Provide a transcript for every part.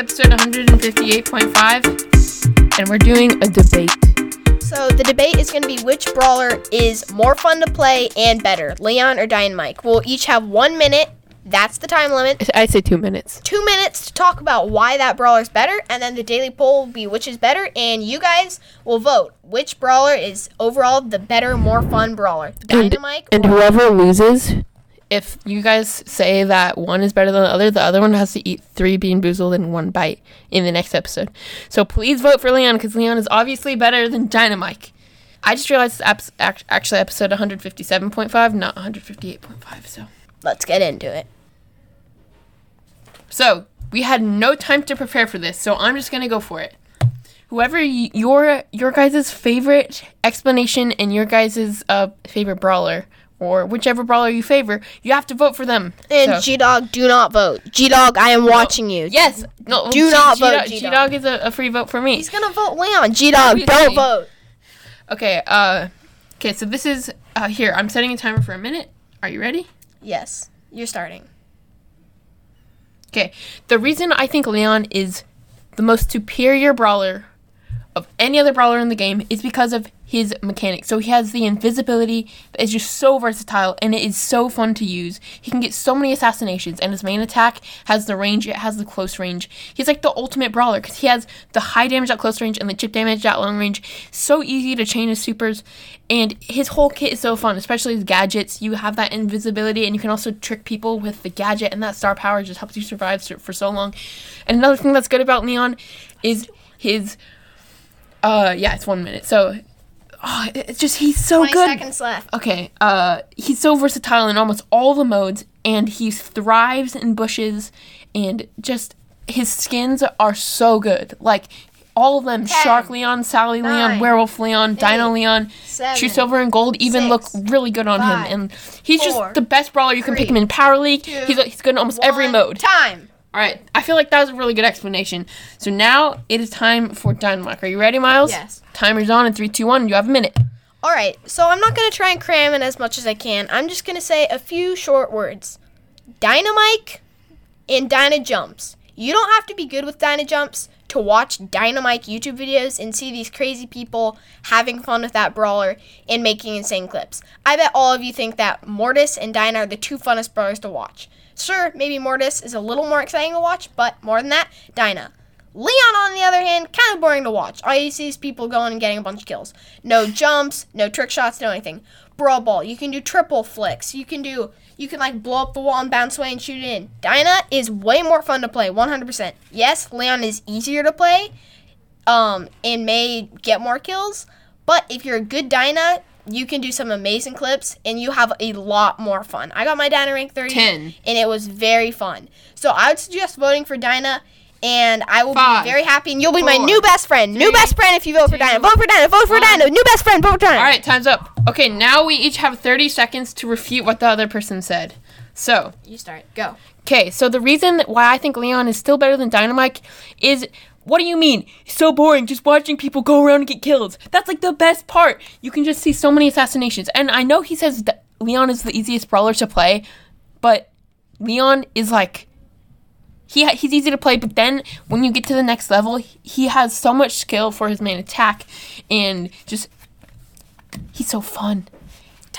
episode 158.5, and we're doing a debate. So the debate is going to be which brawler is more fun to play and better, Leon or Dynamike. We'll each have one minute. That's the time limit. I say two minutes. Two minutes to talk about why that brawler is better, and then the daily poll will be which is better, and you guys will vote which brawler is overall the better, more fun brawler, And, Dynamike. and or- whoever loses, if you guys say that one is better than the other, the other one has to eat three bean boozled in one bite in the next episode. So please vote for Leon because Leon is obviously better than Dynamike. I just realized it's actually episode 157.5, not 158.5. So. Let's get into it. So we had no time to prepare for this, so I'm just gonna go for it. Whoever y- your your guys' favorite explanation and your guys' uh, favorite brawler, or whichever brawler you favor, you have to vote for them. And So- G Dog, do not vote. G Dog, I am watching you. yes, no, Do not vote G G-Dog. Is a, a free vote for me. He's gonna vote Leon. G Dog, don't vote. Okay, uh, okay, so this is uh, here. I'm setting a timer for a minute. Are you ready? Yes, you're starting. Okay, the reason I think Leon is the most superior brawler of any other brawler in the game is because of his mechanics. So he has the invisibility that is just so versatile and it is so fun to use. He can get so many assassinations and his main attack has the range, it has the close range. He's like the ultimate brawler because he has the high damage at close range and the chip damage at long range. So easy to chain his supers and his whole kit is so fun, especially his gadgets. You have that invisibility and you can also trick people with the gadget and that star power just helps you survive for so long. And another thing that's good about Neon is his uh yeah, it's 1 minute. So oh, it's just he's so 20 good. seconds left. Okay, uh, he's so versatile in almost all the modes, and he thrives in bushes, and just his skins are so good. Like all of them: Ten, Shark Leon, Sally Leon, Werewolf Leon, Dino Leon, seven, True Silver and Gold even six, look really good on five, him, and he's four, just the best brawler. You can pick him in Power League. two, he's he's good in almost every mode. Time. All right, I feel like that was a really good explanation. So now it is time for Dynamike. Are you ready, Miles? Yes. Timer's on in three, two, one. You have a minute. All right, so I'm not gonna try and cram in as much as I can. I'm just gonna say a few short words. Dynamike and Dyna Jumps. You don't have to be good with Dyna Jumps to watch Dynamike YouTube videos and see these crazy people having fun with that brawler and making insane clips. I bet all of you think that Mortis and Dyna are the two funnest brawlers to watch. Sure, maybe Mortis is a little more exciting to watch, but more than that, Dyna. Leon, on the other hand, kind of boring to watch. All you see is people going and getting a bunch of kills. No jumps, no trick shots, no anything. Brawl ball, you can do triple flicks. You can do, you can like blow up the wall and bounce away and shoot it in. Dyna is way more fun to play, 100%. Yes, Leon is easier to play, um, and may get more kills. But if you're a good Dyna, you can do some amazing clips, and you have a lot more fun. I got my Dyna rank 30, 10. and it was very fun. So I would suggest voting for Dyna, and I will Five, be very happy, and you'll be my new best friend. new best friend if you vote for two, Dyna. Vote for Dyna. Vote for one. Dyna. New best friend. Vote for Dyna. All right, time's up. Okay, now we each have 30 seconds to refute what the other person said. So, You start. Go. okay, so the reason why I think Leon is still better than Dynamike is what do you mean? It's So boring just watching people go around and get killed. That's like the best part. You can just see so many assassinations. And I know he says that Leon is the easiest brawler to play, but Leon is like he ha- he's easy to play, but then when you get to the next level, he has so much skill for his main attack and just he's so fun.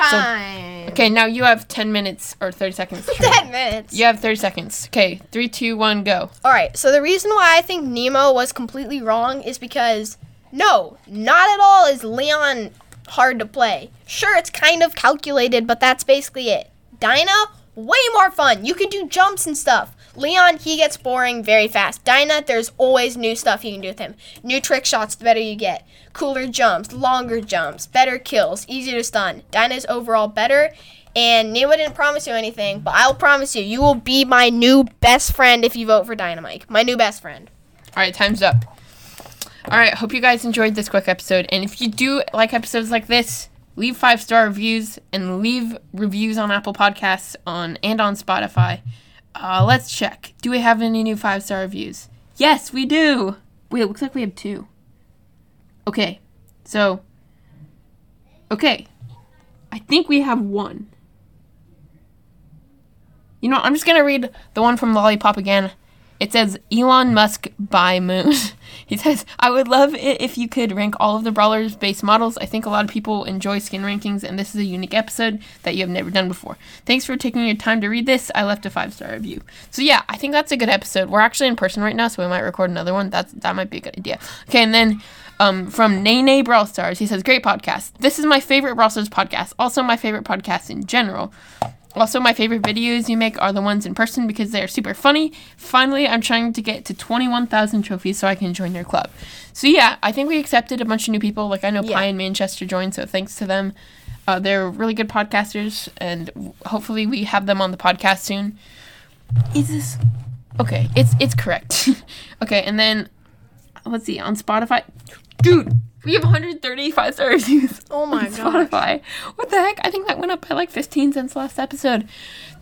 Time. Okay, now you have 10 minutes or 30 seconds. Ten minutes. You have 30 seconds. Okay, three, two, one, go. All right. So the reason why I think Nemo was completely wrong is because no, not at all is Leon hard to play. Sure, it's kind of calculated, but that's basically it. Dyna, way more fun. You can do jumps and stuff. Leon, he gets boring very fast. Dyna, there's always new stuff you can do with him. New trick shots, the better you get. Cooler jumps, longer jumps, better kills, easier to stun. Dyna's overall better. And Nemo didn't promise you anything, but I'll promise you, you will be my new best friend if you vote for Dynamike. My new best friend. All right, time's up. All right, hope you guys enjoyed this quick episode. And if you do like episodes like this, leave five star reviews and leave reviews on Apple Podcasts on and on Spotify. Uh, let's check. Do we have any new five star reviews? Yes, we do. Wait, it looks like we have two. Okay, so okay, I think we have one. You know, I'm just gonna read the one from Lollipop again. It says Elon Musk by Moon. he says, I would love it if you could rank all of the Brawlers base models. I think a lot of people enjoy skin rankings, and this is a unique episode that you have never done before. Thanks for taking your time to read this. I left a five star review. So yeah, I think that's a good episode. We're actually in person right now, so we might record another one. That's that might be a good idea. Okay, and then um, from Nene Brawl Stars, he says, Great podcast. This is my favorite Brawl Stars podcast. Also my favorite podcast in general. Also, my favorite videos you make are the ones in person because they are super funny. Finally, I'm trying to get to 21,000 trophies so I can join your club. So, yeah, I think we accepted a bunch of new people. Like, I know Yeah. Pie and Manchester joined, so thanks to them. Uh, they're really good podcasters, and hopefully, we have them on the podcast soon. Is this okay? It's it's correct. okay, and then let's see on Spotify, dude. We have 135 star reviews. Oh my god. Spotify. What the heck? I think that went up by like 15 since last episode.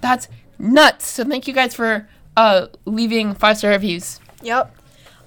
That's nuts. So thank you guys for uh leaving five star reviews. Yep.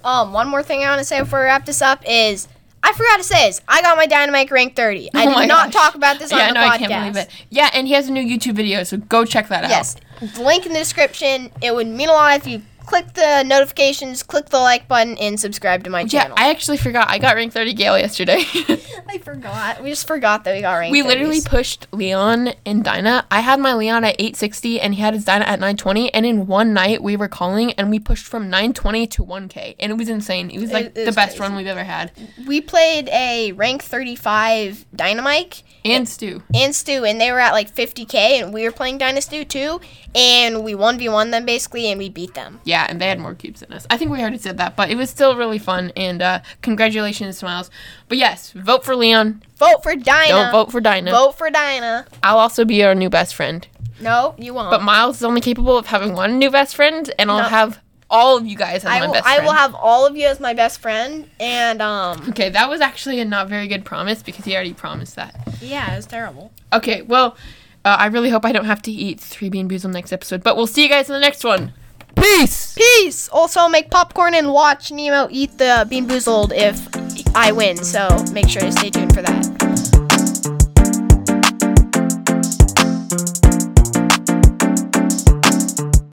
Um, one more thing I want to say before we wrap this up is I forgot to say this. I got my Dynamike rank 30. I Oh did not gosh. talk about this on the no, podcast. I can't believe it. Yeah, and he has a new YouTube video, so go check that Yes. out. Yes. Link in the description. It would mean a lot if you click the notifications, click the like button, and subscribe to my Yeah, channel. I actually forgot. I got rank 30 Gale yesterday. I forgot. We just forgot that we got rank. we literally pushed Leon and Dyna. I had my Leon at 860 and he had his Dyna at 920. And in one night we were calling and we pushed from 920 to 1k. And it was insane. It was like It- it the was best crazy. run we've ever had. we played a rank 35 Dynamike And Stu. and Stu, and they were at like 50k, and we were playing Dynastu too, and we 1v1 them basically, and we beat them. Yeah, and they had more cubes than us. I think we already said that, but it was still really fun. And uh, congratulations, Smiles. But yes, vote for Leon. Vote for Dyna. Don't vote for Dyna. Vote for Dyna. I'll also be our new best friend. No, you won't. But Miles is only capable of having one new best friend, and I'll No. have all of you guys as I my will. best friend. I will have all of you as my best friend, and um. Okay, that was actually a not very good promise because he already promised that. Yeah, it was terrible. Okay, well, uh, I really hope I don't have to eat three bean boozle next episode, but we'll see you guys in the next one. Peace! Peace. Also, make popcorn and watch Nemo eat the Bean Boozled if I win. So make sure to stay tuned for that.